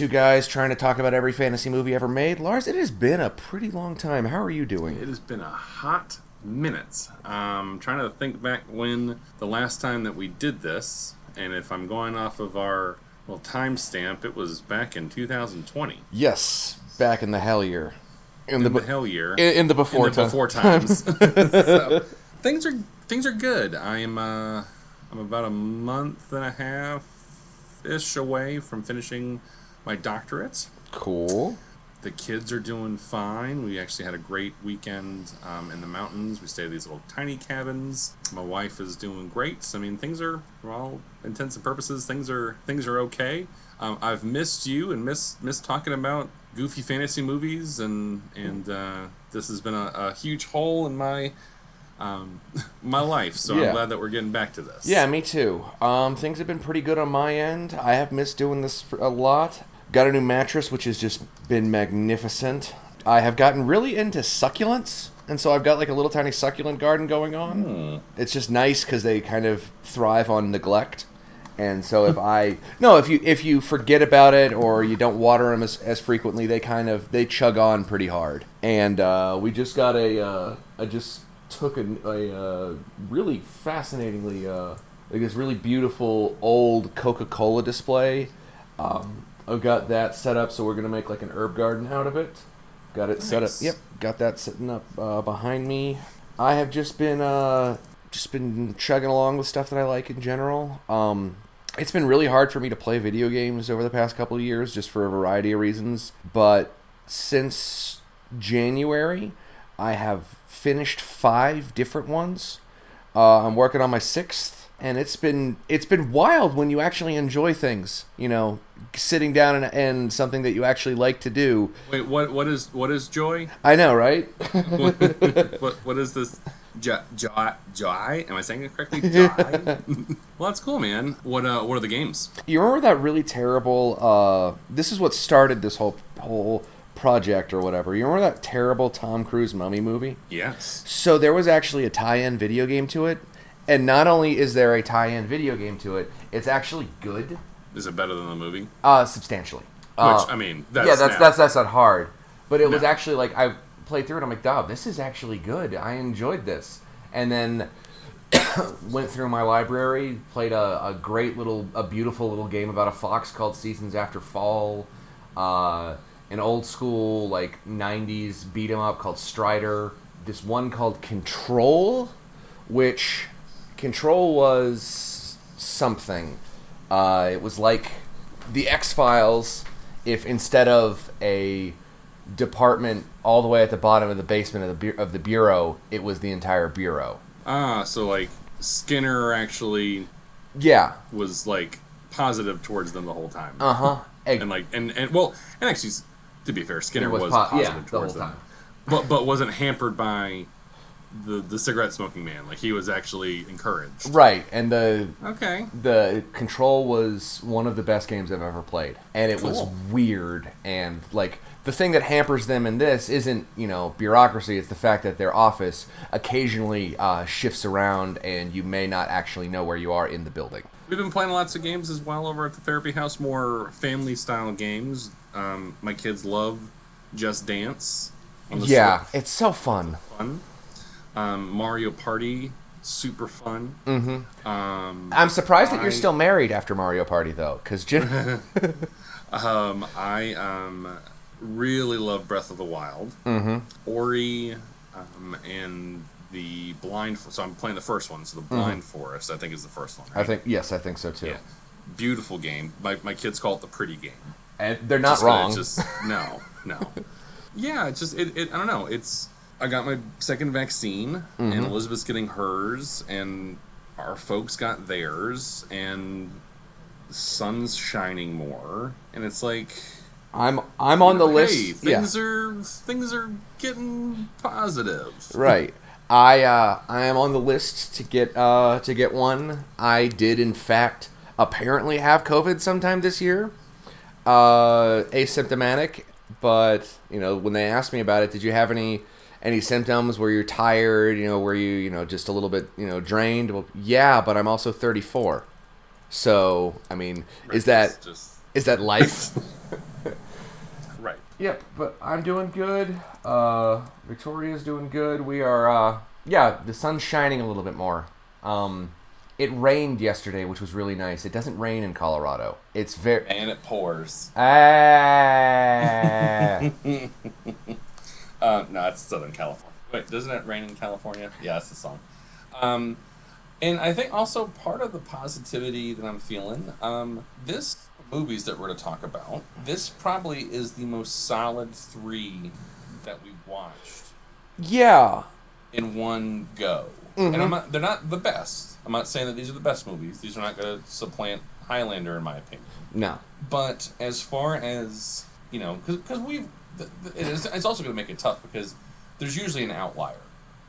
two guys trying to talk about every fantasy movie ever made. Lars, it has been a pretty long time. How are you doing? It has been a hot minute. Um, trying to think back when the last time that we did this, and if I'm going off of our well timestamp, it was back in 2020. Yes, back in the hell year. In, the, the hell year. In, in the before, in the before times. so, things are things are good. I'm uh, I'm about a month and a half ish away from finishing my doctorate. Cool. The kids are doing fine. We actually had a great weekend um, in the mountains. We stayed at these little tiny cabins. My wife is doing great. I mean, things are, for all intents and purposes, things are things are okay. Um, I've missed you and missed missed talking about goofy fantasy movies, and and uh, this has been a, a huge hole in my um, my life. So yeah. I'm glad that we're getting back to this. Yeah, me too. Um, things have been pretty good on my end. I have missed doing this a lot. Got a new mattress, which has just been magnificent. I have gotten really into succulents, and so I've got like a little tiny succulent garden going on. Hmm. It's just nice because they kind of thrive on neglect. And so if I no, if you if you forget about it or you don't water them as, as frequently, they kind of they chug on pretty hard. And uh, we just got a uh, I just took a, a uh, really fascinatingly uh, like this really beautiful old Coca Cola display. Um, I've got that set up, so we're gonna make like an herb garden out of it. Got it nice. set up. Yep, got that sitting up uh, behind me. I have just been uh, just been chugging along with stuff that I like in general. Um, it's been really hard for me to play video games over the past couple of years, just for a variety of reasons. But since January, I have finished five different ones. Uh, I'm working on my sixth, and it's been it's been wild when you actually enjoy things. You know, sitting down and, and something that you actually like to do. Wait, what what is what is joy? I know, right? what what is this? Joy, joy, Am I saying it correctly? Joy. well, that's cool, man. What uh, what are the games? You remember that really terrible? Uh, this is what started this whole whole project or whatever. You remember that terrible Tom Cruise mummy movie? Yes. So there was actually a tie-in video game to it, and not only is there a tie-in video game to it, it's actually good. Is it better than the movie? Uh, substantially. Which uh, I mean, that's yeah, that's, that's that's not hard, but it no. was actually like I played through it. I'm like, Dog, this is actually good. I enjoyed this, and then went through my library, played a, a great little, a beautiful little game about a fox called Seasons After Fall. Uh, an old school like 90s beat 'em up called Strider. This one called Control, which Control was something. Uh, it was like the X Files if instead of a department all the way at the bottom of the basement of the bu- of the bureau, it was the entire bureau. Ah, so like Skinner actually yeah was like positive towards them the whole time. Uh huh. And like and and well, and actually to be fair, Skinner was, was po- positive yeah, towards the them, but but wasn't hampered by the the cigarette smoking man. Like he was actually encouraged. Right, and the okay the control was one of the best games I've ever played, and it cool. was weird and like. The thing that hampers them in this isn't, you know, bureaucracy. It's the fact that their office occasionally uh, shifts around, and you may not actually know where you are in the building. We've been playing lots of games as well over at the therapy house, more family style games. Um, my kids love Just Dance. Yeah, Switch. it's so fun. Fun. Um, Mario Party, super fun. Mm-hmm. Um, I'm surprised I, that you're still married after Mario Party, though, because Jim. um, I um, really love Breath of the Wild. Mm-hmm. Ori, um, and the Blind. So I'm playing the first one. So the Blind mm-hmm. Forest, I think, is the first one. Right? I think yes, I think so too. Yeah. Beautiful game. My my kids call it the pretty game and they're not just wrong. Just no, no. yeah, it's just it, it. I don't know. It's I got my second vaccine, mm-hmm. and Elizabeth's getting hers, and our folks got theirs, and the sun's shining more, and it's like. I'm I'm on the hey, list. Things yeah. are things are getting positive. Right. I uh, I am on the list to get uh, to get one. I did in fact apparently have COVID sometime this year uh, asymptomatic, but you know when they asked me about it, did you have any any symptoms? where you're tired? You know, where you you know just a little bit you know drained? Well, yeah, but I'm also 34. So, I mean, Right, is that just- just is that life? right? Yep, but I'm doing good. Uh, Victoria's doing good. We are, uh, yeah, the sun's shining a little bit more. Um, it rained yesterday, which was really nice. It doesn't rain in Colorado. It's very. And it pours. Ah. Uh, no, it's Southern California. Wait, doesn't it rain in California? Yeah, that's the song. Um, and I think also part of the positivity that I'm feeling, um, this movies that we're to talk about, this probably is the most solid three that we've watched yeah. in one go. Mhm. And I'm not, they're not the best. I'm not saying that these are the best movies. These are not going to supplant Highlander, in my opinion. No. But as far as you know, because we've, th- th- it is, it's also going to make it tough because there's usually an outlier.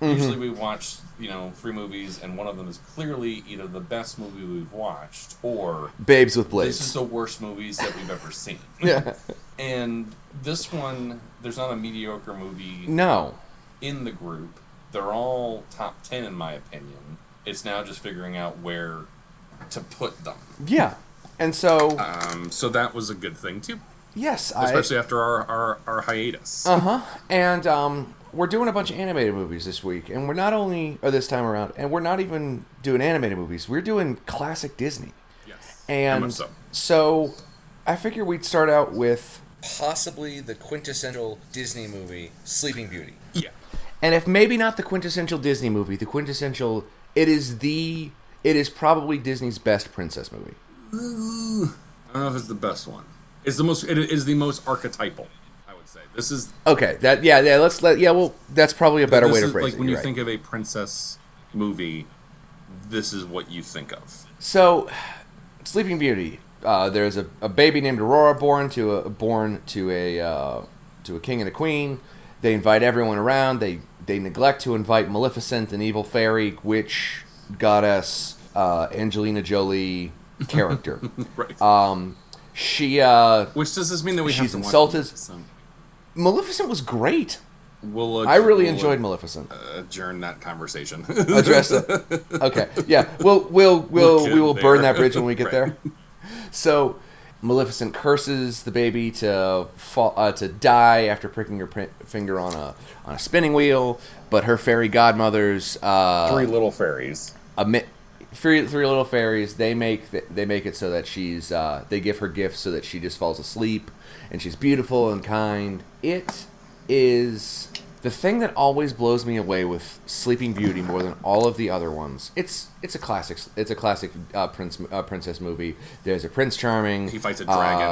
Mhm. Usually we watch you know three movies and one of them is clearly either the best movie we've watched or Babes with Blades. this is the worst movies that we've ever seen. Yeah. And this one, there's not a mediocre movie No. in the group. They're all top ten in my opinion. It's now just figuring out where to put them. Yeah. And so, Um, so that was a good thing too, yes, I. especially after our, our, our hiatus. Uh huh. And um, we're doing a bunch of animated movies this week, and we're not only or this time around, and we're not even doing animated movies. We're doing classic Disney. yes, And so. so I figure we'd start out with possibly the quintessential Disney movie, Sleeping Beauty. Yeah, And if maybe not the quintessential Disney movie, the quintessential it is the it is probably Disney's best princess movie. I don't know if it's the best one. It's the most. It is the most archetypal. I would say this is Okay, that yeah, yeah, let's let yeah, well that's probably a better way to is, phrase like it. when you're you right. think of a princess movie. This is what you think of. So, Sleeping Beauty. Uh, there's a, a baby named Aurora born to a born to a uh, to a king and a queen. They invite everyone around. They they neglect to invite Maleficent, an evil fairy, witch, goddess, uh, Angelina Jolie character. Right. um, she uh, Which does this mean that we have she's to watch insulted. Maleficent? Maleficent was great. We'll, I really we'll enjoyed Maleficent. adjourn that conversation. address it. Okay, yeah, we'll we'll we'll we will there. burn that bridge when we get Right. there. So, Maleficent curses the baby to fall uh, to die after pricking her pr- finger on a on a spinning wheel, but her fairy godmothers uh, Three little fairies. admit. Three, three little fairies. They make they make it so that she's. Uh, they give her gifts so that she just falls asleep, and she's beautiful and kind. It is the thing that always blows me away with Sleeping Beauty more than all of the other ones. It's it's a classic. It's a classic uh, prince uh, princess movie. There's a Prince Charming. He fights a dragon.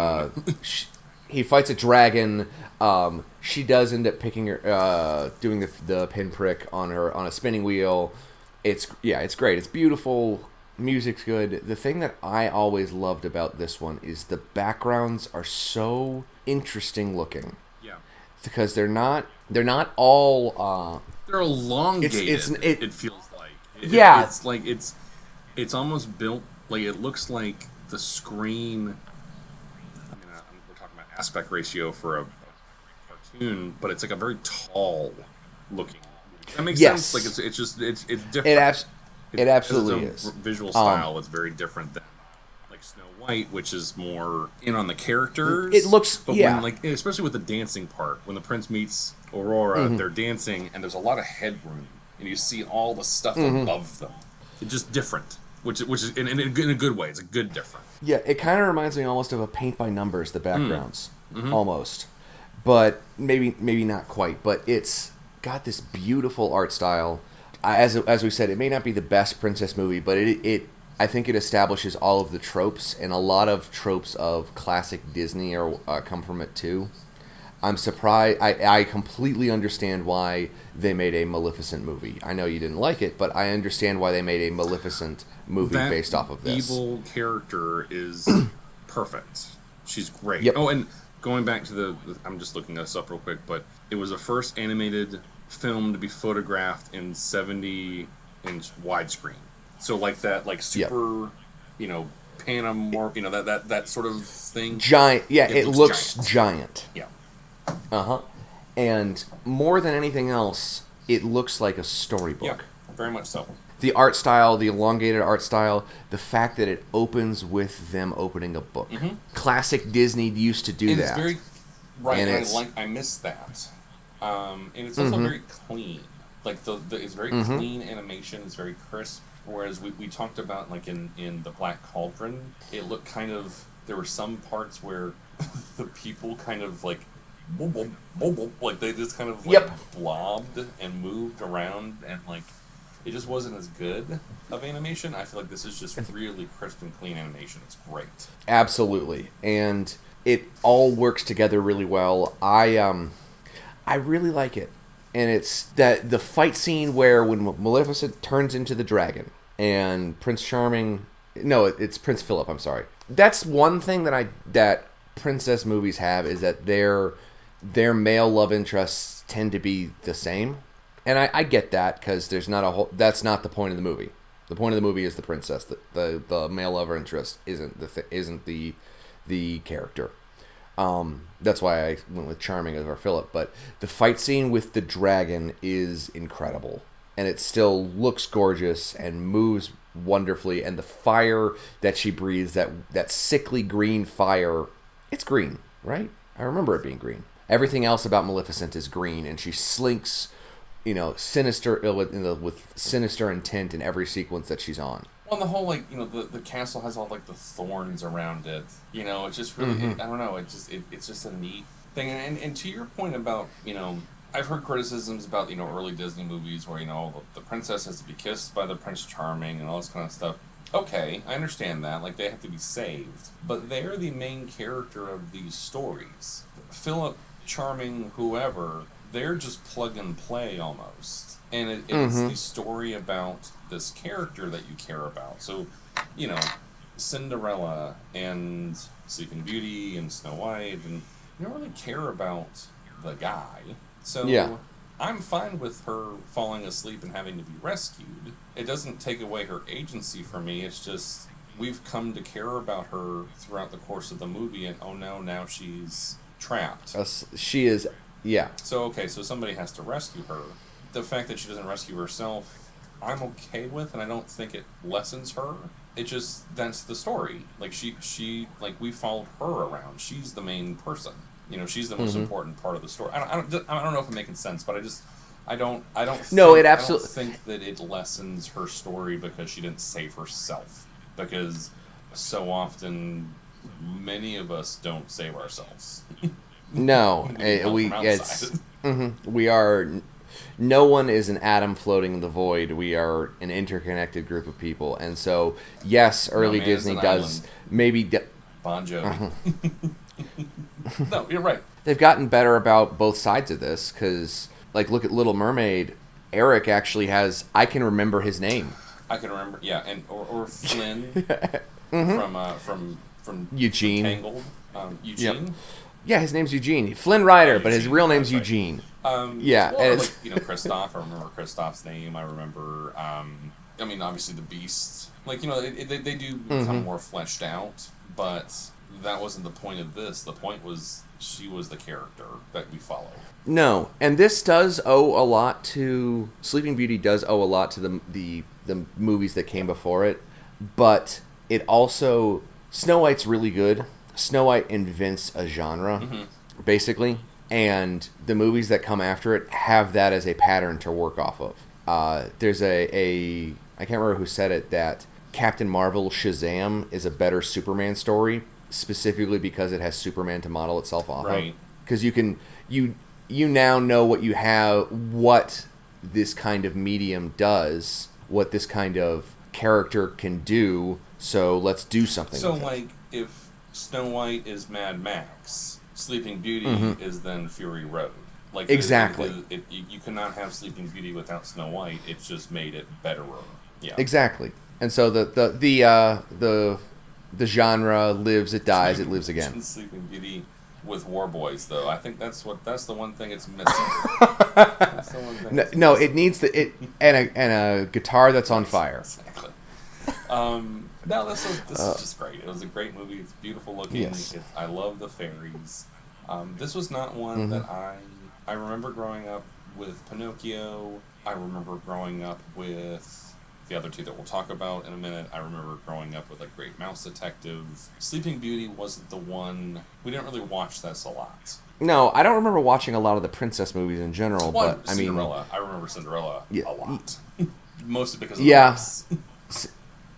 Uh, sh- he fights a dragon. Um, she does end up picking her, uh, doing the, the pinprick on her on a spinning wheel. It's yeah, it's great. It's beautiful. Music's good. The thing that I always loved about this one is the backgrounds are so interesting looking Yeah. because they're not they're not all uh, They're elongated. it's- it, it- feels like. It- Yeah. It's like it's it's almost built like it looks like the screen. I mean, uh, we're talking about aspect ratio for a, a cartoon, but it's like a very tall looking. That makes Yes. sense? Like it's it's just it's it's different. it abs- It- it absolutely is. Visual Um, style is very different than like Snow White, which is more in on the characters. It looks- but yeah. when, like especially with the dancing part, when the prince meets Aurora, Mm-hmm. they're dancing, and there's a lot of headroom, and you see all the stuff Mm-hmm. above them. It's just different, which which is in, in, a, good- in a good way. It's a good different. Yeah, it kind of reminds me almost of a paint by numbers. The backgrounds, Mm-hmm. almost, but maybe maybe not quite. But it's got this beautiful art style. As as we said, it may not be the best princess movie, but it it I think it establishes all of the tropes, and a lot of tropes of classic Disney are uh, come from it too. I'm surprised. I, I completely understand why they made a Maleficent movie. I know you didn't like it, but I understand why they made a Maleficent movie That based off of this. evil character is perfect. She's great. Yep. Oh, and going back to the, I'm just looking this up real quick, but it was the first animated film to be photographed in 70 inch widescreen. So like that, like super, you know, Panamor, you know that that that sort of thing. Giant. Yeah, It it, looks looks, giant. giant. Yeah. Uh huh. And more than anything else, it looks like a storybook. Yeah. Very much so. The art style, the elongated art style, the fact that it opens with them opening a book. Classic Disney used to do And that. very right. And And I like. I miss that. Um, and it's also Mhm. very clean. Like the, the it's very Mhm. clean animation. It's very crisp. Whereas we, we talked about like in in the Black Cauldron, it looked kind of. There were some parts where the people kind of like. Like they just kind of like Yep. blobbed and moved around and like it just wasn't as good of animation. I feel like this is just really crisp and clean animation. It's great. Absolutely, and it all works together really well. I um, I really like it, and it's that the fight scene where when Maleficent turns into the dragon and Prince Charming, no, it's Prince Philip. I'm sorry. That's one thing that I that princess movies have is that their their male love interests tend to be the same, and I, I get that because there's not a whole. That's not the point of the movie. The point of the movie is the princess. The the, the male love interest isn't the th- isn't the the character. Um, that's why I went with Charming over Philip. But the fight scene with the dragon is incredible, and it still looks gorgeous and moves wonderfully. And the fire that she breathes that that sickly green fire, it's green, right? I remember it being green. Everything else about Maleficent is green, and she slinks, you know, sinister with, you know, with sinister intent in every sequence that she's on. Well, and the whole like you know the, the castle has all like the thorns around it. You know, it's just really Mhm. it, I don't know. It just it, it's just a neat thing. And, and to your point about you know I've heard criticisms about you know early Disney movies where you know the, the princess has to be kissed by the Prince Charming and all this kind of stuff. Okay, I understand that. Like they have to be saved, but they're the main character of these stories. Philip, Charming, whoever, they're just plug and play almost, and it, it's Mhm. the story about this character that you care about. So, you know, Cinderella and Sleeping Beauty and Snow White, and you don't really care about the guy. So Yeah. I'm fine with her falling asleep and having to be rescued. It doesn't take away her agency for me. It's just we've come to care about her throughout the course of the movie, and oh no, now she's trapped. She is, yeah. So okay, so somebody has to rescue her. The fact that she doesn't rescue herself, I'm okay with, and I don't think it lessens her. It just that's the story. Like she she like we followed her around. She's the main person. You know, she's the most Mhm. important part of the story. I don't, I don't I don't know if I'm making sense, but I just I don't I don't No, think, it I don't think that it lessens her story because she didn't save herself. Because so often many of us don't save ourselves. No, We eh, we it's mhm. we are. No one is an atom floating in the void. We are an interconnected group of people, and so yes, early man Disney does island. maybe d Bon Jovi. Uh-huh. no, you're right. they've gotten better about both sides of this because, like, look at Little Mermaid. Eric actually has. I can remember his name. I can remember. Yeah, and or, or Flynn Mhm. from uh, from from Eugene. Tangled. Um, Eugene. Yeah, his name's Eugene. Flynn Rider, but his Eugene, real name's right. Eugene. Um, Yeah, well, and like, you know, Kristoff. I remember Kristoff's name. I remember. Um, I mean, obviously the Beast. Like you know, it, it, they they do become Mhm. more fleshed out, but that wasn't the point of this. The point was she was the character that we follow. No, and this does owe a lot to Sleeping Beauty. Does owe a lot to the the the movies that came before it, but it also Snow White's really good. Snow White invents a genre, Mhm. basically, and the movies that come after it have that as a pattern to work off of. Uh, there's a, a I can't remember who said it that Captain Marvel Shazam is a better Superman story specifically because it has Superman to model itself off of because you can you you now know what you have what this kind of medium does what this kind of character can do so let's do something So with it. like if Snow White is Mad Max, Sleeping Beauty Mhm. is then Fury Road. Like Exactly. it, it, it, you cannot have Sleeping Beauty without Snow White. It's just made it better. Yeah. exactly and so the the the uh the the genre lives it dies it lives again Sleeping Beauty with War Boys though. I think that's what that's the one thing it's missing. that's the one thing. no, it's no missing. it needs the it and a and a guitar that's on fire Exactly. Um, no, this was this Uh, is just great. It was a great movie. It's beautiful looking. Yes. It, I love the fairies. Um, this was not one Mhm. that I I remember growing up with Pinocchio. I remember growing up with the other two that we'll talk about in a minute. I remember growing up with like Great Mouse Detective. Sleeping Beauty wasn't the one. We didn't really watch this a lot. No, I don't remember watching a lot of the princess movies in general, Well, but I mean, Cinderella. I remember Cinderella Yeah. a lot. Mostly because of Yeah.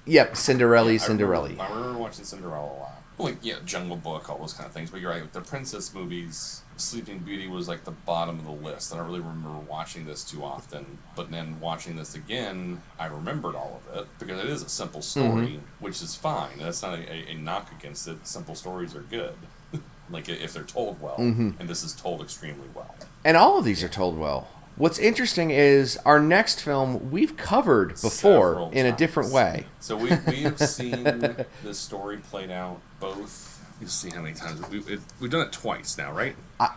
Yep, Cinderella, I Cinderella. remember, I remember watching Cinderella a lot. Like, yeah, Jungle Book, all those kind of things. But you're right, the princess movies, Sleeping Beauty was like the bottom of the list. I don't really remember watching this too often. But then watching this again, I remembered all of it because it is a simple mm-hmm. story, which is fine. That's not a, a, a knock against it. Simple stories are good. like, if they're told well. Mm-hmm. And this is told extremely well. And all of these are told well. What's interesting is our next film we've covered before Several in a times. different way. So we we have seen the story played out both. Let's see how many times we, it, we've done it twice now, right? No,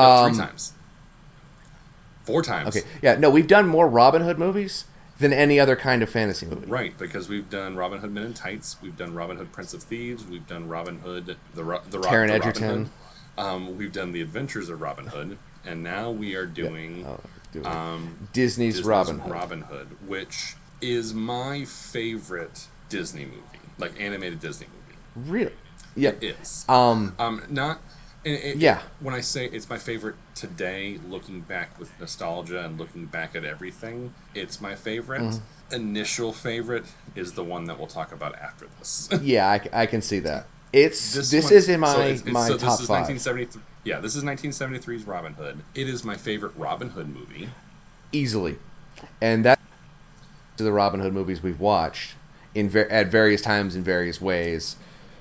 Um, three times, four times. Okay, yeah, no, we've done more Robin Hood movies than any other kind of fantasy movie. Right, because we've done Robin Hood Men in Tights, we've done Robin Hood Prince of Thieves, we've done Robin Hood the Ro- the, Ro- Taron the Robin. Hood. Um, we've done the Adventures of Robin Hood, and now we are doing Oh, do it. um, Disney's, Disney's Robin Hood. Robin Hood, which is my favorite Disney movie, like animated Disney movie. Really? Yeah. It is. Um. Um, not. And it, Yeah. When I say it's my favorite today, looking back with nostalgia and looking back at everything, it's my favorite. Mm-hmm. Initial favorite is the one that we'll talk about after this. Yeah, I can see that. It's this, one- is in my so it's- it's- my so top this is five 1973. Yeah, this is 1973's Robin Hood. It is my favorite Robin Hood movie. easily, and that to the Robin Hood movies we've watched in ver- at various times in various ways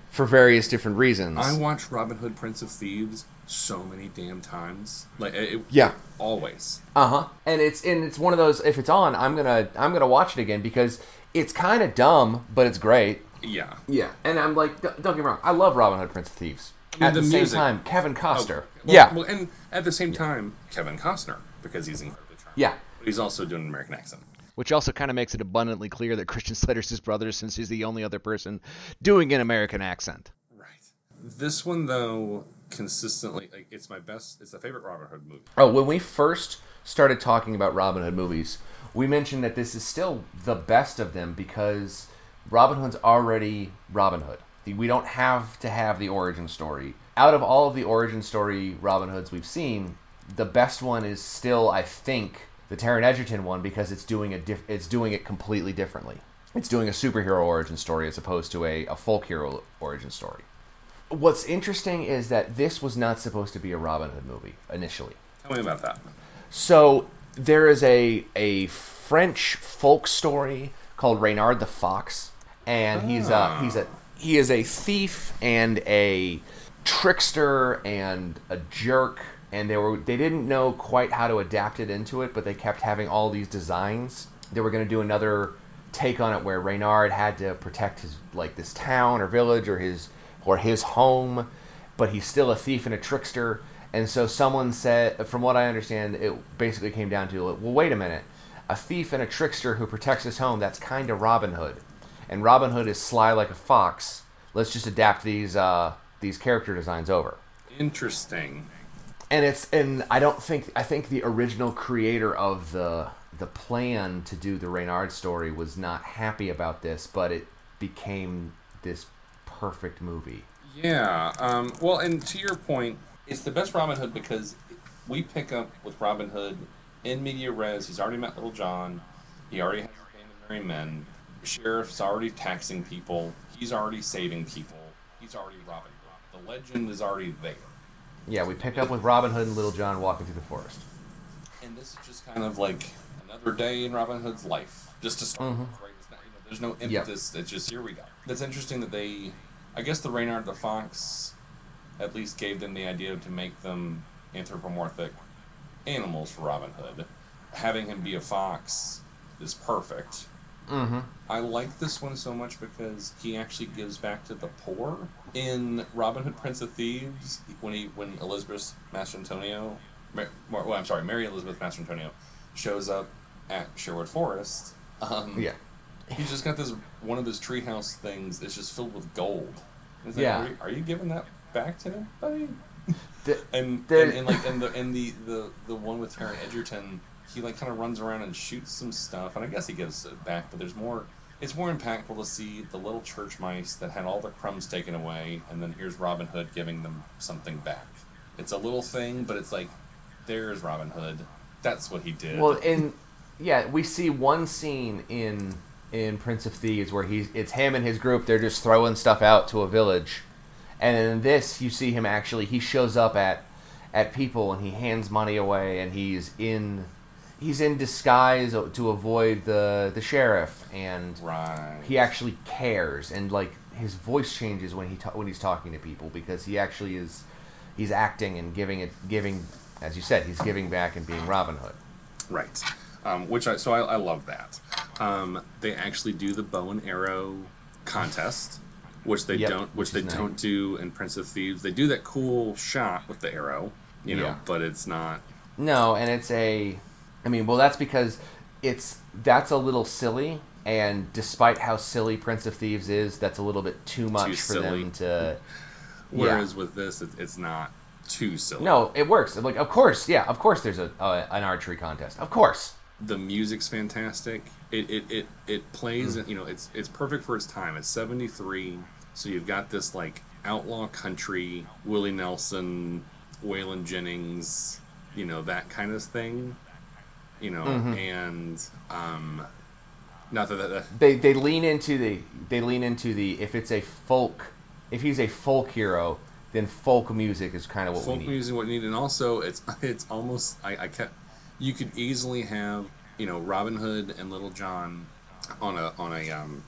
for various different reasons. I watched Robin Hood Prince of Thieves so many damn times. Like it, Yeah. always. Uh huh. And it's and it's one of those. If it's on, I'm gonna I'm gonna watch it again because it's kind of dumb, but it's great. Yeah. Yeah. And I'm like, don't don't get me wrong, I love Robin Hood, Prince of Thieves. mean, At the the, same music- time, Kevin oh, Costner. Well, yeah. Well, and at the same time, Kevin Costner because he's incredibly charming. yeah. But he's also doing an American accent. which also kind of makes it abundantly clear that Christian Slater's his brother since he's the only other person doing an American accent. Right. This one though, consistently, like it's my best. It's the favorite Robin Hood movie. Oh, when we first started talking about Robin Hood movies, we mentioned that this is still the best of them because Robin Hood's already Robin Hood. We don't have to have the origin story. Out of all of the origin story Robin Hoods we've seen, the best one is still, I think, the Taron Egerton one because it's doing a diff- it's doing it completely differently. It's doing a superhero origin story as opposed to a, a folk hero origin story. What's interesting is that this was not supposed to be a Robin Hood movie initially. Tell me about that. So there is a a French folk story called Reynard the Fox, and he's a ah. he's a he is a thief and a trickster and a jerk, and they were they didn't know quite how to adapt it into it, but they kept having all these designs. They were going to do another take on it where Reynard had to protect his like this town or village or his or his home, but he's still a thief and a trickster. And so someone said, from what I understand, it basically came down to, well, wait a minute, a thief and a trickster who protects his home, that's kind of Robin Hood, and Robin Hood is sly like a fox. Let's just adapt these uh, these character designs over Interesting. and it's and I don't think I think the original creator of the the plan to do the Reynard story was not happy about this, but it became this perfect movie. Yeah. Um, well, and to your point, it's the best Robin Hood because we pick up with Robin Hood in media res. He's already met Little John. He already has a band of merry men. Sheriff's already taxing people. He's already saving people. He's already Robin Hood. The legend is already there. Yeah, we pick up with Robin Hood and Little John walking through the forest. And this is just kind of like another day in Robin Hood's life. Just to start mm-hmm. with, right? It's not, you know, there's no Yep. impetus. It's just here we go. That's interesting that they, I guess the Reynard the Fox, at least gave them the idea to make them anthropomorphic animals for Robin Hood. Having him be a fox is perfect. Mm-hmm. I like this one so much because he actually gives back to the poor. In Robin Hood, Prince of Thieves, when he when Elizabeth Mastrantonio, Mar- well, I'm sorry, Mary Elizabeth Mastrantonio, shows up at Sherwood Forest. Um, Yeah. he's just got this one of his treehouse things. It's just filled with gold. Like, Yeah. are you, are you giving that back to him, buddy? The- And, and, and like and the and the, the the one with Taron Egerton he like kind of runs around and shoots some stuff, and I guess he gives it back. But there's more. It's more impactful to see the little church mice that had all the crumbs taken away, and then here's Robin Hood giving them something back. It's a little thing, but it's like, there's Robin Hood. That's what he did. Well, in yeah, we see one scene in in Prince of Thieves where he's it's him and his group. They're just throwing stuff out to a village, and in this you see him actually. He shows up at at people and he hands money away, and he's in he's in disguise to avoid the the sheriff, and right. he actually cares, and like his voice changes when he ta- when he's talking to people because he actually is he's acting and giving it giving as you said he's giving back and being Robin Hood. Right. Um, which I so I, I love that. Um, they actually do the bow and arrow contest, which they Yep, don't, which which they nice. don't do in Prince of Thieves. They do that cool shot with the arrow, you know, Yeah. but it's not. No, and it's a. I mean, well, that's because it's that's a little silly, and despite how silly Prince of Thieves is, that's a little bit too much for silly. them to. Whereas with this, it, it's not too silly. No, it works. Like, of course, yeah, of course, there's a, a an archery contest. Of course. the music's fantastic. It it, it, it plays. Mm. You know, it's it's perfect for its time. It's seventy three, so you've got this like outlaw country, Willie Nelson, Waylon Jennings, you know that kind of thing. You know, Mhm. and um, not that, that, that They they lean into the they lean into the if it's a folk if he's a folk hero, then folk music is kind of what folk we need. music what you need, and also it's it's almost I, I kept you could easily have you know Robin Hood and Little John on a on a um,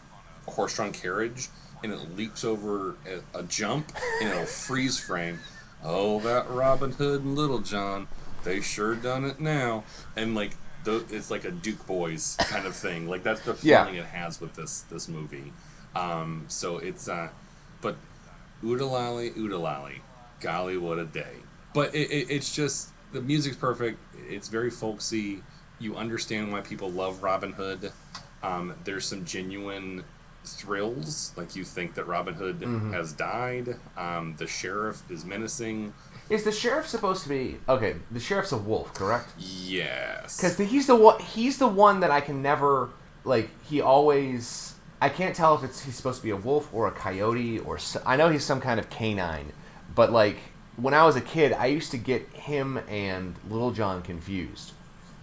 horse-drawn carriage, and it leaps over a, a jump, and it'll freeze frame. Oh, that Robin Hood and Little John, they sure done it now, and like the, it's like a Duke Boys kind of thing. Like that's the Yeah. feeling it has with this this movie. Um, so it's uh, but oodalali oodalali, golly what a day. But it, it, it's just the music's perfect. It's very folksy. You understand why people love Robin Hood. Um, there's some genuine thrills, like you think that Robin Hood Mm-hmm. has died. Um, the sheriff is menacing. Is the sheriff supposed to be okay? The sheriff's a wolf, correct? Yes. Because he's the one. He's the one that I can never like. He always. I can't tell if it's he's supposed to be a wolf or a coyote or I know he's some kind of canine, but like when I was a kid, I used to get him and Little John confused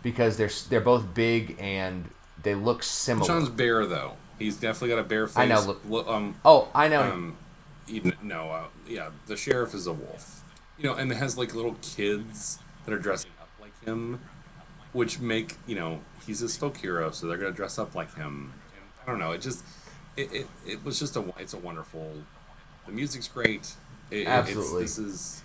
because they're they're both big and they look similar. John's bear though. He's definitely got a bear face. I know, look- Um, oh, I know. um, even, no, uh, yeah, the sheriff is a wolf. You know, and it has like little kids that are dressing up like him, which make you know he's a folk hero, so they're gonna dress up like him. And I don't know, it just it, it, it was just a it's a wonderful. The music's great. It, Absolutely. It's, this is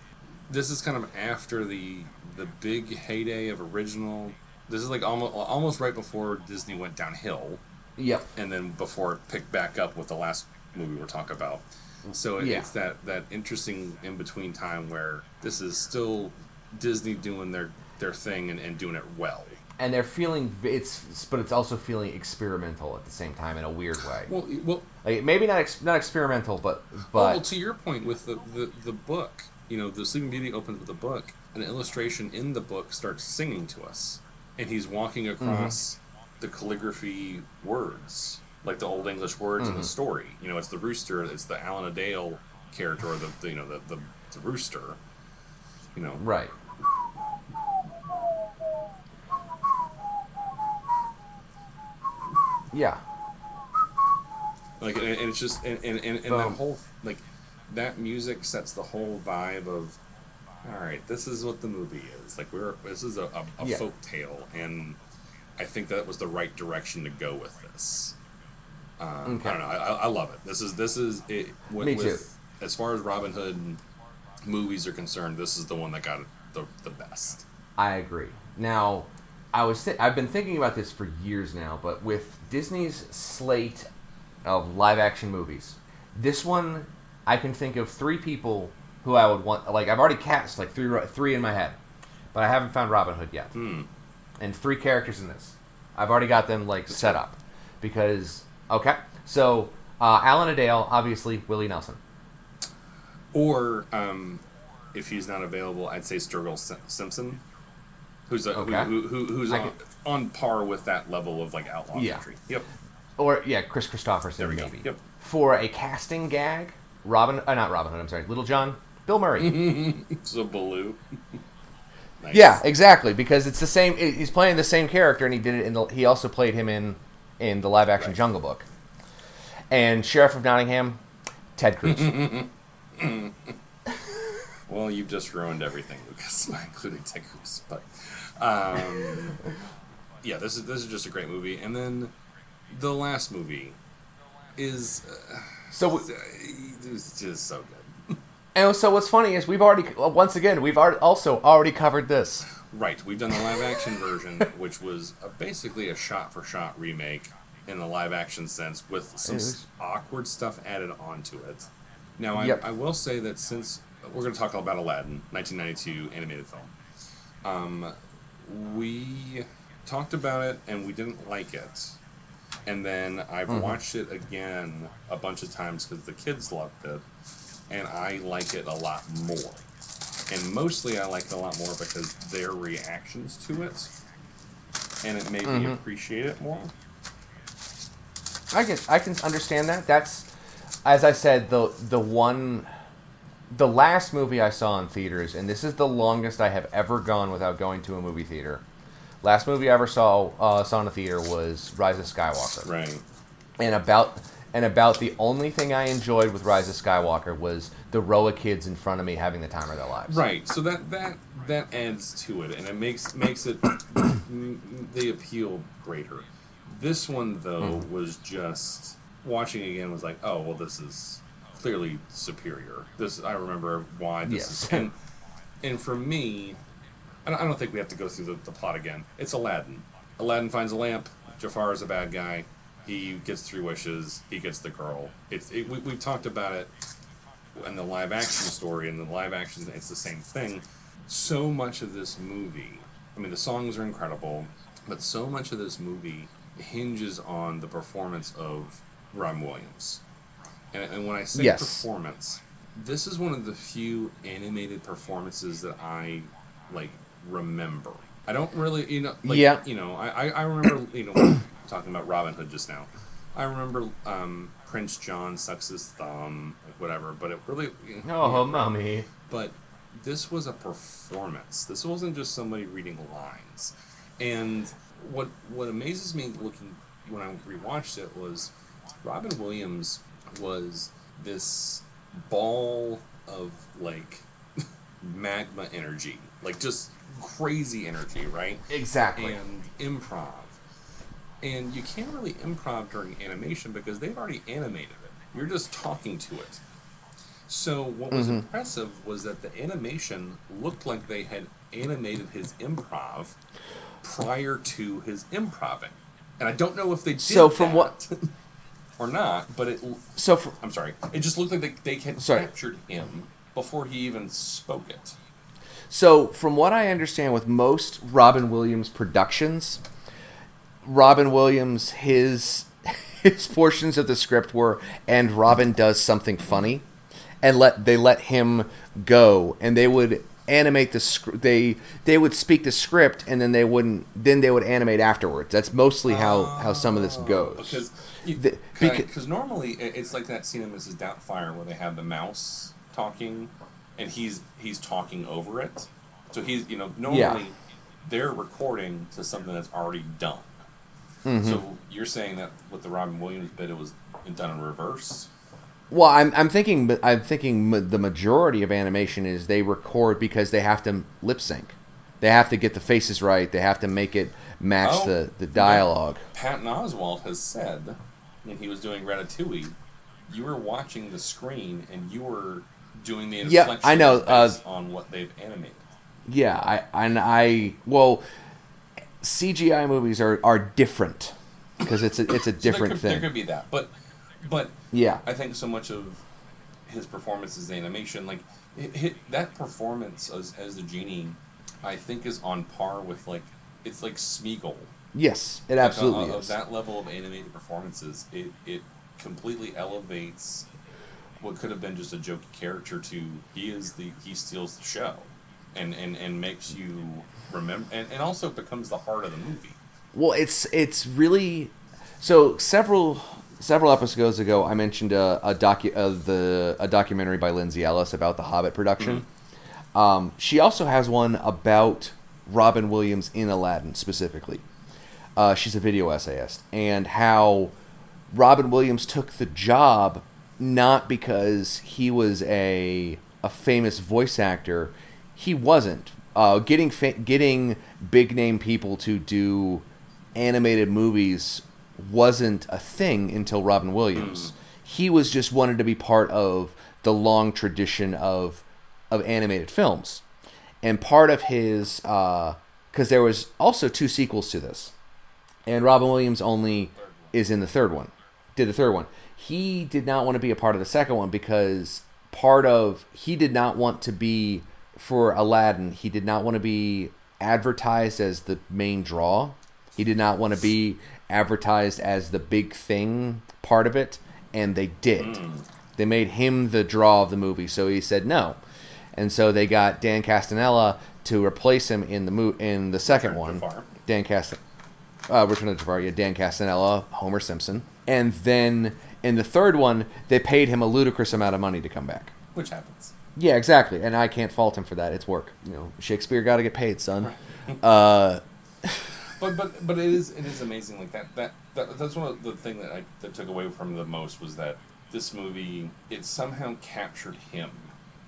this is kind of after the the big heyday of original. This is like almost almost right before Disney went downhill yep. and then before it picked back up with the last movie we're talking about. So it, Yeah. it's that that interesting in between time where this is still Disney doing their their thing and, and doing it well. And they're feeling it's, but it's also feeling experimental at the same time in a weird way. Well, well, Like maybe not ex- not experimental, but well, but to your point with the, the the book, you know, the Sleeping Beauty opens with a book. An illustration in the book starts singing to us, and he's walking across mm-hmm. The calligraphy words, like the old English words in the mm-hmm. story. You know, it's the rooster, it's the Alan-a-Dale character, or the, the you know the, the the rooster. You know, right. Yeah. like and, and it's just and and, and, and that whole like that music sets the whole vibe of all right this is what the movie is like we're this is a, a, a Yeah. folk tale and i think that was the right direction to go with this um, Okay. i don't know I, I love it this is this is it with, Me too. with- as far as robin hood movies are concerned this is the one that got it the, the best I agree. Now, I was th- I've been thinking about this for years now, but with Disney's slate of live action movies, this one I can think of three people who I would want. Like I've already cast like three three in my head, but I haven't found Robin Hood yet. Hmm. And three characters in this, I've already got them like set up because okay. So uh, Alan-a-Dale, obviously Willie Nelson. or um, if he's not available i'd say sturgill simpson who's a, Okay. who, who, who, who's on, on par with that level of like outlaw Yeah. country. Yep. or yeah, Kris Kristofferson There we go. maybe. Yep. For a casting gag, Robin, uh, not Robin Hood. I'm sorry, Little John, Bill Murray. So Baloo. Nice. yeah, exactly, because it's the same. He's playing the same character, and he did it in the. He also played him in in the live action Right. Jungle Book. And Sheriff of Nottingham, Ted Cruz. Well, you've just ruined everything, Lucas, including Ted Cruz. But um, yeah, this is this is just a great movie. And then the last movie is uh, so. it's just so good. And so what's funny is we've already once again we've also already covered this. Right, we've done the live action version, which was a, basically a shot for shot remake in the live action sense with some awkward stuff added onto it. Now, I, Yep. I will say that since we're going to talk about Aladdin, 1992 animated film, um, we talked about it and we didn't like it. And then I've Mm-hmm. watched it again a bunch of times because the kids loved it, and I like it a lot more. And mostly I like it a lot more because their reactions to it, and it made me Mhm. appreciate it more. I can I can understand that. That's as I said the the one the last movie I saw in theaters, and this is the longest I have ever gone without going to a movie theater. Last movie I ever saw uh, saw in a theater was Rise of Skywalker, Right. and about and about the only thing I enjoyed with Rise of Skywalker was the row of kids in front of me having the time of their lives. Right. So that that that adds to it, and it makes makes it mm, the appeal greater. This one though Hmm. was just watching again was like, oh well, this is clearly superior. This I remember why this Yes. is, and and for me, I don't, I don't think we have to go through the, the plot again. It's Aladdin. Aladdin finds a lamp. Jafar is a bad guy. He gets three wishes. He gets the girl. It's it, we, we've talked about it in the live action story and the live action it's the same thing so much of this movie i mean the songs are incredible but so much of this movie hinges on the performance of Robin Williams and, and when i say Yes. performance this is one of the few animated performances that i like remember i don't really you know like, Yeah. you know i i, I remember you know talking about robin hood just now I remember um, Prince John sucks his thumb, whatever, but it really. Oh, mommy. But this was a performance. This wasn't just somebody reading lines. And what what amazes me looking when I rewatched it was Robin Williams was this ball of like magma energy, like just crazy energy, right? Exactly. and improv. And you can't really improv during animation because they've already animated it. You're just talking to it. So what was Mm-hmm. impressive was that the animation looked like they had animated his improv prior to his improving. And I don't know if they did So from what- or not, but it So for, I'm sorry. It just looked like they, they had Sorry. captured him before he even spoke it. So, from what I understand with most Robin Williams productions, Robin Williams his his portions of the script were and Robin does something funny and let they let him go and they would animate the script they they would speak the script and then they wouldn't then they would animate afterwards. That's mostly how how some of this oh, goes. Because you, The- because beca- normally it's like that scene in Mrs. Doubtfire where they have the mouse talking, and he's he's talking over it. So he's you know normally Yeah. they're recording to something that's already done. Mm-hmm. So you're saying that with the Robin Williams bit, it was done in reverse. Well, I'm, I'm thinking, I'm thinking the majority of animation is they record because they have to lip sync. They have to get the faces right. They have to make it match Oh, the, the dialogue. Patton Oswalt has said when he was doing Ratatouille, you were watching the screen and you were doing the Yeah, inflection I know, uh, on what they've animated. Yeah, I and I well, CGI movies are, are different because it's a it's a So there different could, thing. There could be that, but but yeah, I think so much of his performance is the animation. Like it, it, that performance as, as the genie, I think is on par with like it's like Smeagol. yes, it Like, uh, absolutely of is. that level of animated performances. It it completely elevates what could have been just a jokey character to he is the he steals the show, and and and makes you remember, and, and also becomes the heart of the movie. Well, it's it's really so several several episodes ago I mentioned a, a docu uh, the a documentary by Lindsay Ellis about the Hobbit production. Um, she also has one about Robin Williams in Aladdin specifically. Uh, she's a video essayist and how Robin Williams took the job not because he was a a famous voice actor. He wasn't. Uh, getting fa- getting big name people to do animated movies wasn't a thing until Robin Williams. He was just wanted to be part of the long tradition of of animated films, and part of his because there was also two sequels to this, and Robin Williams only is in the third one. Did the third one. He did not want to be a part of the second one because part of he did not want to be for Aladdin. He did not want to be advertised as the main draw. He did not want to be advertised as the big thing part of it, and they did. They made him the draw of the movie, so he said no, and so they got Dan Castanella to replace him in the mo- in the second Return one. Dan Cast, uh, Return of the Jafar, yeah, Dan Castanella, Homer Simpson, and then in the third one they paid him a ludicrous amount of money to come back. Which happens. Yeah, exactly, and I can't fault him for that. It's work. You know, Shakespeare got to get paid, son. Uh, But but but it is it is amazing like that that, that that's one of the thing that I that took away from the most was that this movie it somehow captured him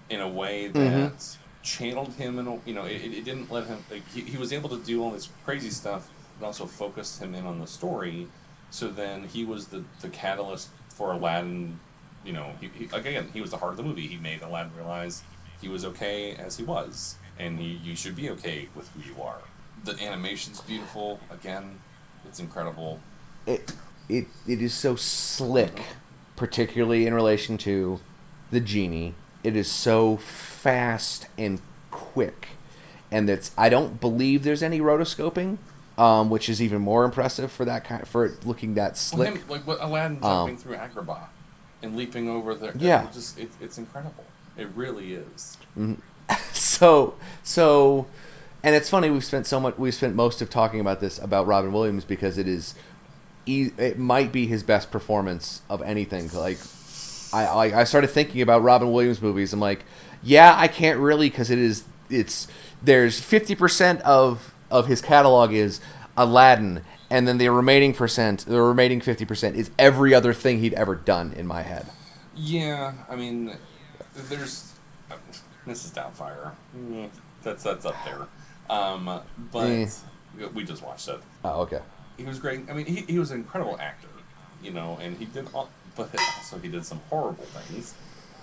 in a way that channeled him and you know it, it didn't let him like he, he was able to do all this crazy stuff but also focused him in on the story so then he was the the catalyst for Aladdin you know he, he, again he was the heart of the movie. He made Aladdin realize he was okay as he was and he, you should be okay with who you are. The animation's beautiful. Again it's incredible. It it it is so slick, particularly in relation to the genie. It is so fast and quick, and that's I don't believe there's any rotoscoping, um, which is even more impressive for that kind for it looking that Well, slick. him, like what Aladdin jumping through Agrabah and leaping over there. Yeah. it just it, it's incredible. It really is. Mm-hmm. so so and it's funny we've spent so much we've spent most of talking about this about Robin Williams because it is it might be his best performance of anything like I I, I started thinking about Robin Williams movies I'm like yeah I can't really cuz it is it's there's 50% of of his catalog is Aladdin and then the remaining percent the remaining 50% is every other thing he'd ever done in my head Yeah, I mean, there's Mrs. Doubtfire. Mm, That's that's up there. Um, but Eh. we just watched it. oh okay He was great. I mean, he, he was an incredible actor, you know, and he did all, but also he did some horrible things.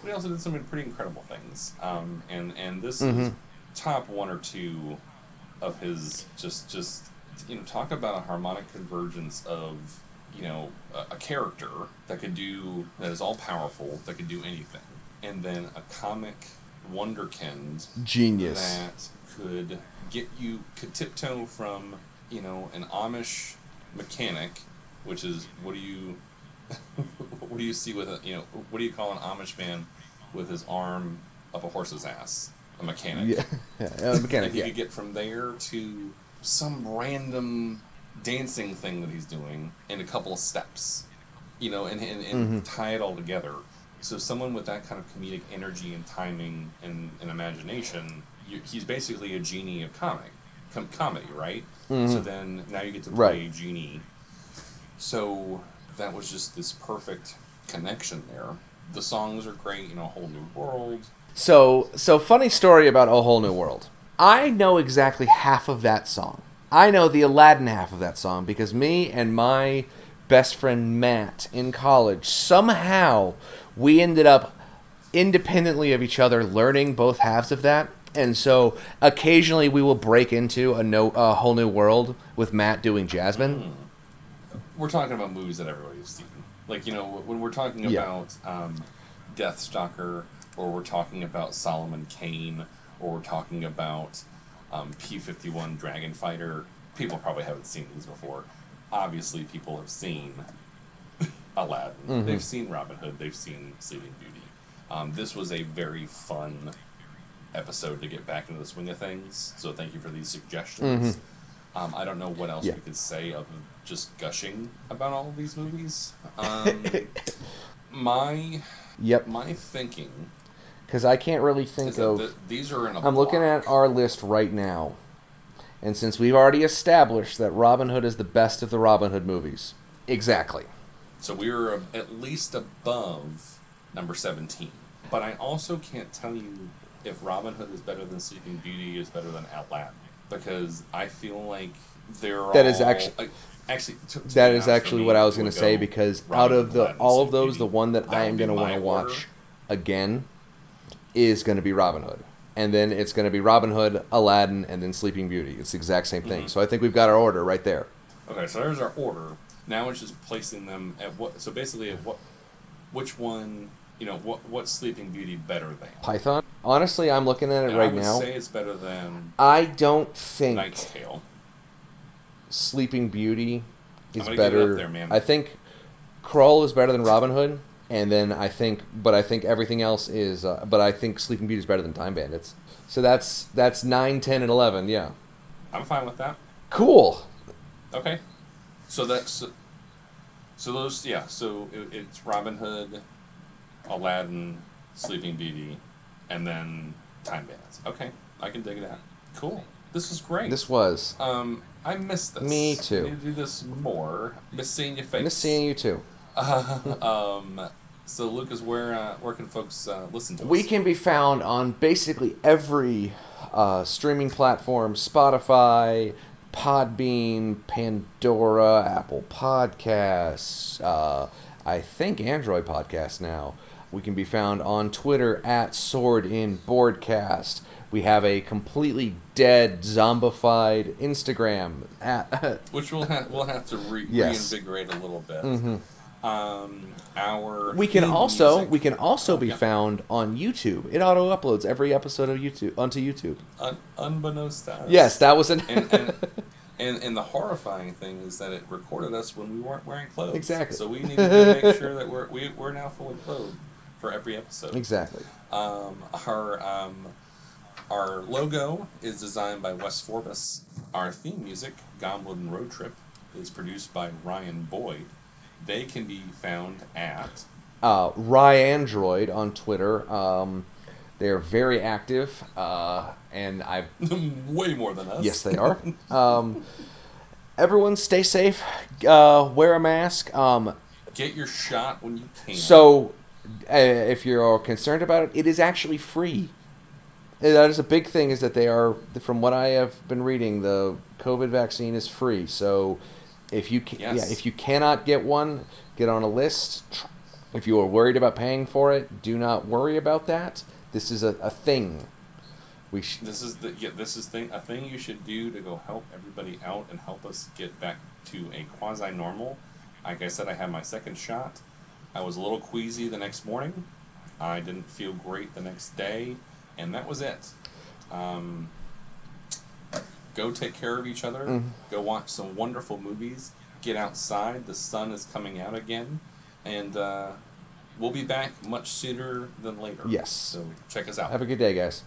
But he also did some pretty incredible things. Um, and and this is Mhm. top one or two of his just just you know talk about a harmonic convergence of you know a, a character that could do that is all powerful that could do anything, and then a comic wonderkind genius that could get you could tiptoe from you know an Amish mechanic, which is what do you what do you see with a you know what do you call an Amish man with his arm up a horse's ass? A mechanic. yeah, yeah uh, mechanic And you yeah could get from there to some random dancing thing that he's doing in a couple of steps, you know, and, and, and mm-hmm. tie it all together. So someone with that kind of comedic energy and timing and, and imagination, you, he's basically a genie of comic, com- comedy, right? So mm-hmm. then now you get to play Right. genie. So that was just this perfect connection there. The songs are great, you know, a whole new world. So, so funny story about a whole new world. I know exactly half of that song. I know the Aladdin half of that song because me and my best friend Matt in college somehow we ended up independently of each other learning both halves of that. And so occasionally we will break into a no a whole new world with Matt doing Jasmine. we're talking about movies that everybody's seen. Like you know, when we're talking Yeah. about um, Deathstalker, or we're talking about Solomon Kane, or we're talking about um, P fifty one Dragon Fighter, people probably haven't seen these before. Obviously, people have seen Aladdin. They've seen Robin Hood. They've seen Sleeping Beauty. Um, this was a very fun episode to get back into the swing of things. So thank you for these suggestions. Um, I don't know what else Yeah. we could say other than just gushing about all of these movies. Um, my Yep. my thinking Because I can't really think of. th- these are in a. I'm looking at our list right now, and since we've already established that Robin Hood is the best of the Robin Hood movies, exactly. So we were at least above number 17. But I also can't tell you if Robin Hood is better than Sleeping Beauty is better than Aladdin because I feel like they're That is all- actu- like, actually to, to That is actually what I was going to say because Robin out of the Aladdin, all of those, the one that, That I am going to want to watch again is going to be Robin Hood, and then it's going to be Robin Hood, Aladdin, and then Sleeping Beauty. It's the exact same thing. Mhm. So I think we've got our order right there. Okay, so there's our order. Now it's just placing them at what. So basically, at what, which one, you know, what what Sleeping Beauty better than? Python. Honestly, I'm looking at it And right I would now. say it's better than I don't think Knight's Tale. Sleeping Beauty is gonna give it up better. there, man. I think Crawl is better than Robin Hood, and then I think, but I think everything else is. Uh, but I think Sleeping Beauty is better than Time Bandits. So that's that's nine, ten, and eleven. Yeah, I'm fine with that. cool. Okay, so that's so those yeah. So it, it's Robin Hood, Aladdin, Sleeping Beauty, and then Time Bandits. Okay, I can dig that. Cool. This is great. This was. um, I missed this. Me too. We need to do this more. Miss seeing your face. Miss seeing you too. um, so Lucas, where uh, where can folks uh, listen to us? We can be found on basically every uh, streaming platform: Spotify, Podbean, Pandora, Apple Podcasts. Uh, I think Android Podcasts now. We can be found on Twitter at Sword in Boardcast. We have a completely dead, zombified Instagram at which we'll have we'll have to re- Yes. reinvigorate a little bit. Mhm. Um, our We can also music- we can also be Yeah. found on YouTube. It auto uploads every episode of YouTube onto YouTube. Un- unbeknownst to us. Yes, that was an and, and, and and the horrifying thing is that it recorded us when we weren't wearing clothes. Exactly. So we need to make sure that we're we, we're now fully clothed for every episode. exactly. Um, our um, our logo is designed by Wes Forbes. Our theme music, Goblin Road Trip, is produced by Ryan Boyd. They can be found at Uh, Ryandroid on Twitter. Um, they are very active, uh, and I way more than us. yes they are. Um, everyone, stay safe. Uh, wear a mask. Um, Get your shot when you can. So, uh, if you're concerned about it, it is actually free. Uh, That is a big thing. Is that they are, from what I have been reading, the COVID vaccine is free. So, if you ca- Yes. yeah, if you cannot get one, get on a list. If you are worried about paying for it, do not worry about that. This is a, a thing. We sh- This is the yeah, this is thing a thing you should do to go help everybody out and help us get back to a quasi normal. Like I said, I had my second shot. I was a little queasy the next morning. I didn't feel great the next day, and that was it. Um, go take care of each other. Mhm. Go watch some wonderful movies. Get outside. The sun is coming out again, and uh, we'll be back much sooner than later. Yes. So check us out. have a good day, guys.